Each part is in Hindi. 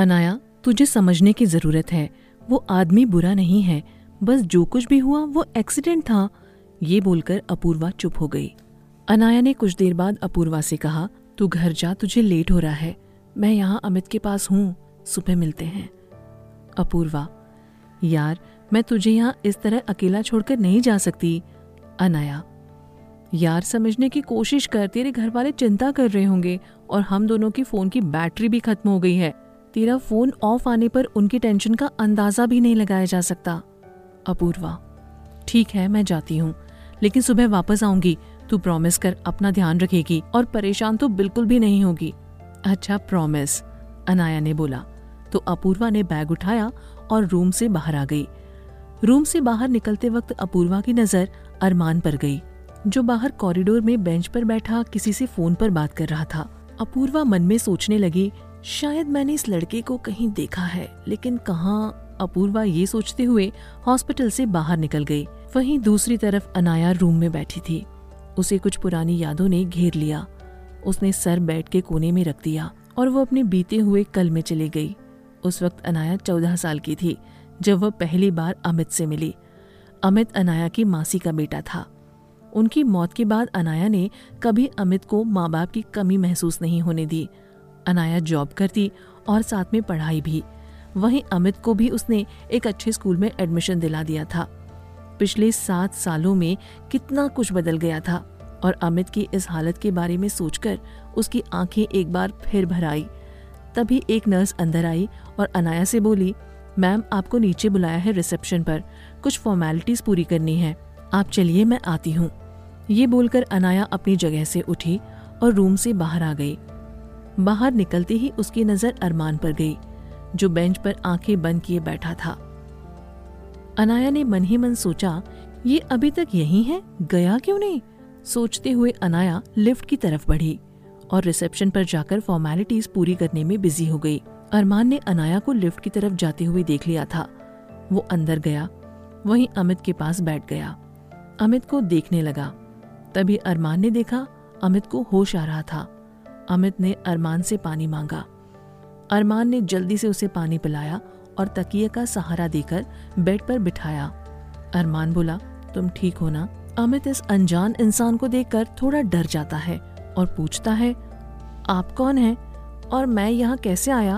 अनाया, तुझे समझने की ज़रूरत है। वो आदमी बुरा नहीं है, बस जो कुछ भी हुआ, वो एक्सीडेंट था, ये बोलकर अपूर्वा चुप हो गई। अनाया ने कुछ देर बाद अपूर्वा से कहा, तू घर जा, तुझे लेट हो रहा है। मैं यहाँ अमित के पास हूँ, सुबह मिलते हैं। अपूर्वा, यार, मैं तुझे यहाँ इस तरह अकेला छोड़कर नहीं जा सकती। अनाया, यार, समझने की कोशिश कर, तेरे घर वाले चिंता कर रहे होंगे और हम दोनों की फ़ोन की बैटरी भी खत्म हो गई है। तेरा फ़ोन ऑफ़ आने पर उनकी टेंशन का अंदाज़ा भी नहीं लगाया जा सकता। अपूर्वा। ठीक है, मैं जाती हूँ। लेकिन सुबह वापस आऊँगी। तू प्रॉमिस कर, अपना ध्यान रखेगी और परेशान तो बिल्कुल भी नहीं होगी। अच्छा प्रॉमिस अनाया ने बोला। तो अपूर्वा ने बैग उठाया और रूम से बाहर आ गई। रूम से बाहर निकलते वक्त अपूर्वा की नज़र अरमान पर गई, जो बाहर कॉरिडोर में बेंच पर बैठा किसी से फ़ोन पर बात कर रहा था। अपूर्वा मन में सोचने लगी शायद मैंने इस लड़के को कहीं देखा है, लेकिन कहाँ? अपूर्वा ये सोचते हुए हॉस्पिटल से बाहर निकल गई। वहीं दूसरी तरफ़ अनाया रूम में बैठी थी। उसे कुछ पुरानी यादों ने घेर लिया। उसने सर बैठ के कोने में रख दिया और वो अपने बीते हुए कल में चली गई। उस वक्त अनाया चौदह साल की थी, जब वह पहली बार अमित से मिली। अमित अनाया की मासी का बेटा था। उनकी मौत के बाद अनाया ने कभी अमित को माँ बाप की कमी महसूस नहीं होने दी। अनाया जॉब करती और साथ में पढ़ाई भी। वहीं अमित को भी उसने एक अच्छे स्कूल में एडमिशन दिला दिया था। पिछले सात सालों में कितना कुछ बदल गया था और अमित की इस हालत के बारे में सोचकर उसकी आँखें एक बार फिर भर आई। तभी एक नर्स अंदर आई और अनाया से बोली, मैम, आपको नीचे बुलाया है रिसेप्शन पर। कुछ फॉर्मेलिटीज पूरी करनी है। आप चलिए, मैं आती हूँ। ये बोलकर अनाया अपनी जगह से उठी और रूम से बाहर आ गई। बाहर निकलते ही उसकी नज़र अरमान पर गई, जो बेंच पर आँखें बंद किए बैठा था। अनाया ने मन ही मन सोचा, ये अभी तक यही है? गया क्यों नहीं? सोचते हुए अनाया लिफ्ट की तरफ़ बढ़ी और रिसेप्शन पर जाकर फॉर्मेलिटीज पूरी करने में बिज़ी हो गई। अरमान ने अनाया को लिफ्ट की तरफ़ जाते हुए देख लिया था। वो अंदर गया, वहीं अमित के पास बैठ गया। अमित को देखने लगा। तभी अरमान ने देखा, अमित को होश आ रहा था। अमित ने अरमान से पानी मांगा। अरमान ने जल्दी से उसे पानी पिलाया और तकिए का सहारा देकर बेड पर बिठाया। अरमान बोला, तुम ठीक हो ना? अमित इस अनजान इंसान को देखकर थोड़ा डर जाता है और पूछता है, आप कौन हैं और मैं यहाँ कैसे आया?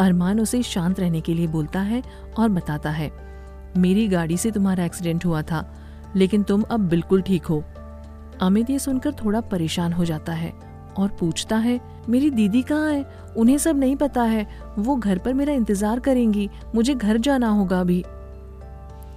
अरमान उसे शांत रहने के लिए बोलता है और बताता है, मेरी गाड़ी से तुम्हारा एक्सीडेंट हुआ था, लेकिन तुम अब बिल्कुल ठीक हो। अमित ये सुनकर थोड़ा परेशान हो जाता है और पूछता है, मेरी दीदी कहाँ है? उन्हें सब नहीं पता है। वो घर पर मेरा इंतज़ार करेंगी। मुझे घर जाना होगा अभी.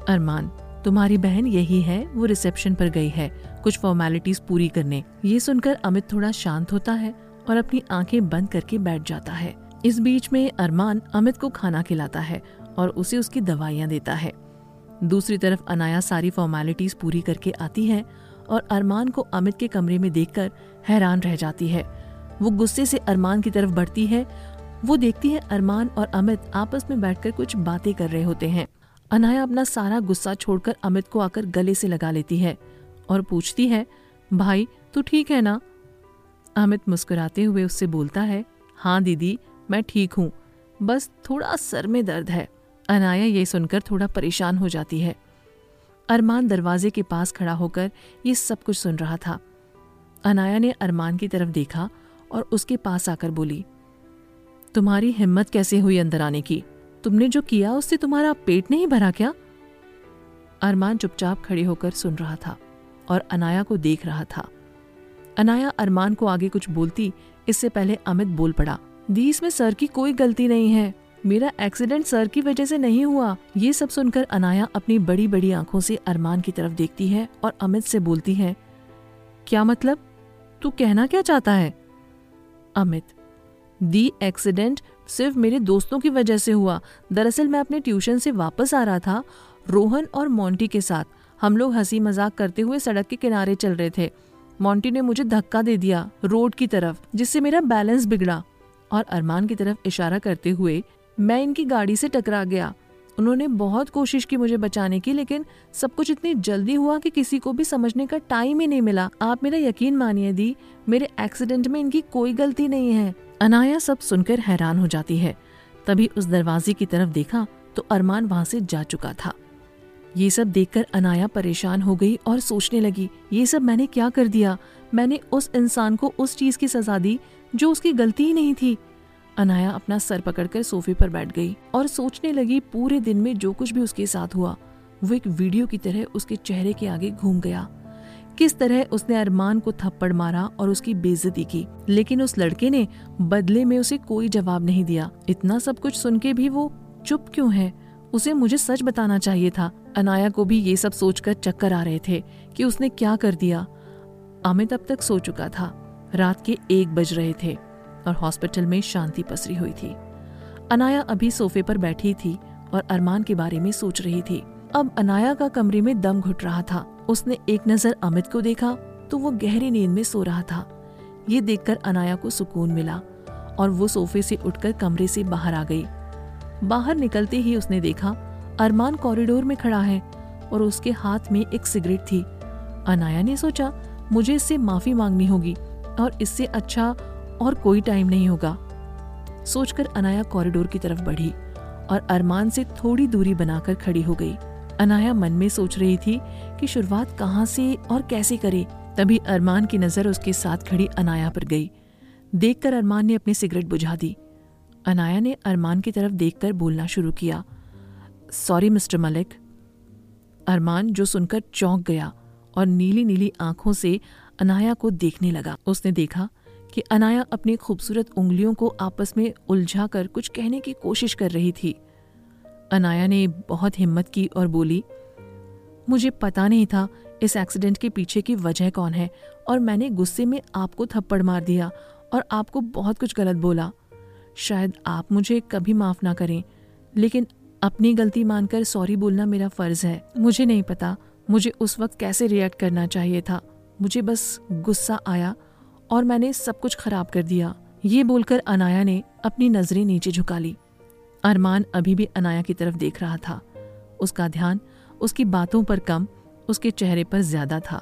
अरमान, तुम्हारी बहन यही है, वो रिसेप्शन पर गई है। कुछ फॉर्मेलिटीज पूरी करने। ये सुनकर अमित थोड़ा शांत होता है और अपनी आँखें बंद करके बैठ जाता है। इस बीच में अरमान अमित को खाना खिलाता है और उसे उसकी दवाइयाँ देता है। दूसरी तरफ़ अनाया सारी फॉर्मेलिटीज पूरी करके आती है और अरमान को अमित के कमरे में देखकर हैरान रह जाती है। वो गुस्से से अरमान की तरफ़ बढ़ती है। वो देखती है अरमान और अमित आपस में बैठकर कुछ बातें कर रहे होते हैं। अनाया अपना सारा गुस्सा छोड़कर अमित को आकर गले से लगा लेती है और पूछती है, भाई, तू ठीक है ना? अमित मुस्कुराते हुए उससे बोलता है हाँ दीदी, मैं ठीक हूँ। बस थोड़ा सर में दर्द है। अनाया ये सुनकर थोड़ा परेशान हो जाती है। अरमान दरवाजे के पास खड़ा होकर ये सब कुछ सुन रहा था। अनाया ने अरमान की तरफ़ देखा और उसके पास आकर बोली, तुम्हारी हिम्मत कैसे हुई अंदर आने की? तुमने जो किया उससे तुम्हारा पेट नहीं भरा क्या? अरमान चुपचाप खड़े होकर सुन रहा था और अनाया को देख रहा था। अनाया अरमान को आगे कुछ बोलती, इससे पहले अमित बोल पड़ा दी इसमें सर की कोई गलती नहीं है। मेरा एक्सीडेंट सर की वजह से नहीं हुआ। ये सब सुनकर अनाया अपनी बड़ी बड़ी आँखों से अरमान की तरफ़ देखती है और अमित से बोलती है, क्या मतलब? तू कहना क्या चाहता है? अमित, दी एक्सीडेंट सिर्फ़ मेरे दोस्तों की वजह से हुआ। दरअसल मैं अपने ट्यूशन से वापस आ रहा था, रोहन और मोंटी के साथ। हम लोग हँसी मज़ाक करते हुए सड़क के किनारे चल रहे थे। मोंटी ने मुझे धक्का दे दिया रोड की तरफ़, जिससे मेरा बैलेंस बिगड़ा और अरमान की तरफ़ इशारा करते हुए मैं इनकी गाड़ी से टकरा गया। उन्होंने बहुत कोशिश की मुझे बचाने की, लेकिन सब कुछ इतनी जल्दी हुआ कि किसी को भी समझने का टाइम ही नहीं मिला। आप मेरा यकीन मानिए दी, मेरे एक्सीडेंट में इनकी कोई गलती नहीं है। अनाया सब सुनकर हैरान हो जाती है। तभी उस दरवाजे की तरफ़ देखा तो अरमान वहाँ से जा चुका था। ये सब देखकर अनाया परेशान हो गई और सोचने लगी, ये सब मैंने क्या कर दिया? मैंने उस इंसान को उस चीज़ की सजा दी जो उसकी गलती ही नहीं थी। अनाया अपना सर पकड़कर सोफे पर बैठ गई और सोचने लगी पूरे दिन में जो कुछ भी उसके साथ हुआ, वो एक वीडियो की तरह उसके चेहरे के आगे घूम गया। किस तरह उसने अरमान को थप्पड़ मारा और उसकी बेइज्जती की, लेकिन उस लड़के ने बदले में उसे कोई जवाब नहीं दिया। इतना सब कुछ सुन के भी वो चुप क्यों है? उसे मुझे सच बताना चाहिए था। अनाया को भी ये सब सोचकर चक्कर आ रहे थे कि उसने क्या कर दिया। अमित अब तक सो चुका था। रात के एक बज रहे थे। और हॉस्पिटल में शांति पसरी हुई थी। अनाया अभी सोफे पर बैठी थी और अरमान के बारे में सोच रही थी। अब अनाया का कमरे में दम घुट रहा था। उसने एक नज़र अमित को देखा तो वो गहरी नींद में सो रहा था। ये देखकर अनाया को सुकून मिला और वो सोफे से उठकर कमरे से बाहर आ गई। बाहर निकलते ही उसने देखा, अरमान कॉरिडोर में खड़ा है और उसके हाथ में एक सिगरेट थी। अनाया ने सोचा, मुझे इससे माफ़ी मांगनी होगी और इससे अच्छा और कोई टाइम नहीं होगा। सोचकर अनाया कॉरिडोर की तरफ़ बढ़ी और अरमान से थोड़ी दूरी बनाकर खड़ी हो गई। अनाया मन में सोच रही थी कि शुरुआत कहाँ से और कैसे करे। तभी अरमान की नज़र उसके साथ खड़ी अनाया पर गई। देखकर अरमान ने अपनी सिगरेट बुझा दी। अनाया ने अरमान की तरफ़ देखकर बोलना शुरू किया सॉरी मिस्टर मलिक अरमान जो सुनकर चौंक गया और नीली नीली आँखों से अनाया को देखने लगा। उसने देखा कि अनाया अपनी खूबसूरत उंगलियों को आपस में उलझा कर कुछ कहने की कोशिश कर रही थी। अनाया ने बहुत हिम्मत की और बोली, मुझे पता नहीं था इस एक्सीडेंट के पीछे की वजह कौन है, और मैंने गुस्से में आपको थप्पड़ मार दिया और आपको बहुत कुछ गलत बोला। शायद आप मुझे कभी माफ़ ना करें, लेकिन अपनी गलती मानकर सॉरी बोलना मेरा फ़र्ज़ है। मुझे नहीं पता, मुझे उस वक्त कैसे रिएक्ट करना चाहिए था। मुझे बस गुस्सा आया और मैंने सब कुछ खराब कर दिया। ये बोलकर अनाया ने अपनी नज़रें नीचे झुका ली अरमान अभी भी अनाया की तरफ़ देख रहा था। उसका ध्यान उसकी बातों पर कम, उसके चेहरे पर ज़्यादा था।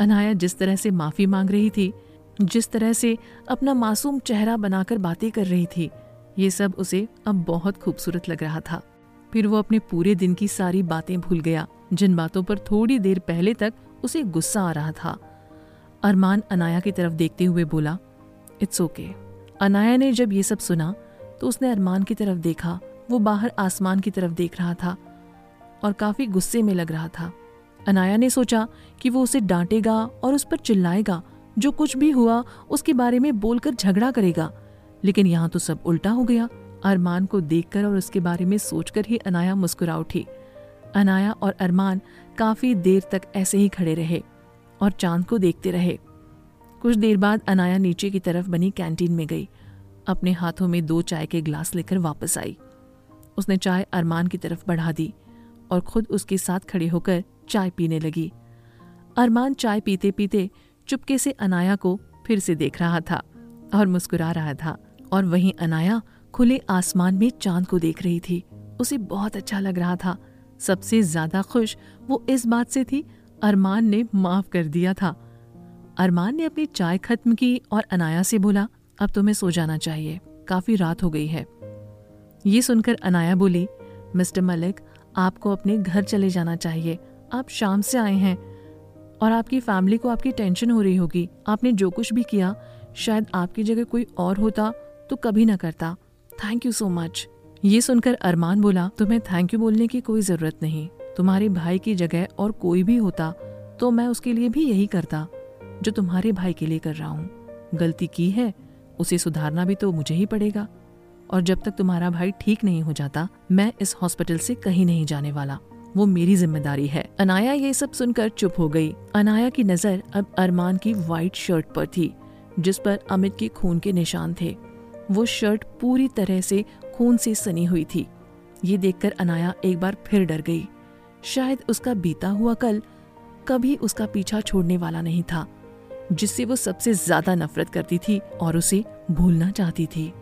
अनाया जिस तरह से माफ़ी मांग रही थी, जिस तरह से अपना मासूम चेहरा बनाकर बातें कर रही थी, ये सब उसे अब बहुत खूबसूरत लग रहा था। फिर वो अपने पूरे दिन की सारी बातें भूल गया, जिन बातों पर थोड़ी देर पहले तक उसे गुस्सा आ रहा था। अरमान अनाया की तरफ़ देखते हुए बोला इट्स ओके okay. अनाया ने जब ये सब सुना तो उसने अरमान की तरफ़ देखा, वो बाहर आसमान की तरफ़ देख रहा था और काफ़ी गुस्से में लग रहा था। अनाया ने सोचा कि वो उसे डांटेगा और उस पर चिल्लाएगा, जो कुछ भी हुआ, उसके बारे में बोलकर झगड़ा करेगा। लेकिन यहाँ तो सब उल्टा हो गया। अरमान को देखकर और उसके बारे में सोचकर ही अनाया मुस्कुरा उठी। अनाया और अरमान काफ़ी देर तक ऐसे ही खड़े रहे। और चाँद को देखते रहे। कुछ देर बाद अनाया नीचे की तरफ़ बनी कैंटीन में गई। अपने हाथों में दो चाय के ग्लास लेकर वापस आई। उसने चाय अरमान की तरफ़ बढ़ा दी और खुद उसके साथ खड़े होकर चाय पीने लगी। अरमान चाय पीते पीते चुपके से अनाया को फिर से देख रहा था और मुस्कुरा रहा था और वहीं अनाया खुले आसमान में चाँद को देख रही थी। उसे बहुत अच्छा लग रहा था। सबसे ज़्यादा खुश वो इस बात से थी अरमान ने माफ़ कर दिया था। अरमान ने अपनी चाय खत्म की और अनाया से बोला, अब तुम्हें सो जाना चाहिए। काफ़ी रात हो गई है। ये सुनकर अनाया बोली, मिस्टर मलिक, आपको अपने घर चले जाना चाहिए। आप शाम से आए हैं और आपकी फैमिली को आपकी टेंशन हो रही होगी। आपने जो कुछ भी किया, शायद आपकी जगह कोई और होता तो कभी ना करता। थैंक यू सो मच ये सुनकर अरमान बोला, तुम्हें थैंक यू बोलने की कोई ज़रूरत नहीं। तुम्हारे भाई की जगह और कोई भी होता तो मैं उसके लिए भी यही करता, जो तुम्हारे भाई के लिए कर रहा हूँ। गलती की है, उसे सुधारना भी तो मुझे ही पड़ेगा। और जब तक तुम्हारा भाई ठीक नहीं हो जाता, मैं इस हॉस्पिटल से कहीं नहीं जाने वाला। वो मेरी ज़िम्मेदारी है। अनाया ये सब सुनकर चुप हो गई। अनाया की नज़र अब अरमान की व्हाइट शर्ट पर थी, जिस पर अमित के खून के निशान थे। वो शर्ट पूरी तरह से खून से सनी हुई थी। ये देखकर अनाया एक बार फिर डर गई। शायद उसका बीता हुआ कल कभी उसका पीछा छोड़ने वाला नहीं था, जिससे वो सबसे ज़्यादा नफरत करती थी और उसे भूलना चाहती थी।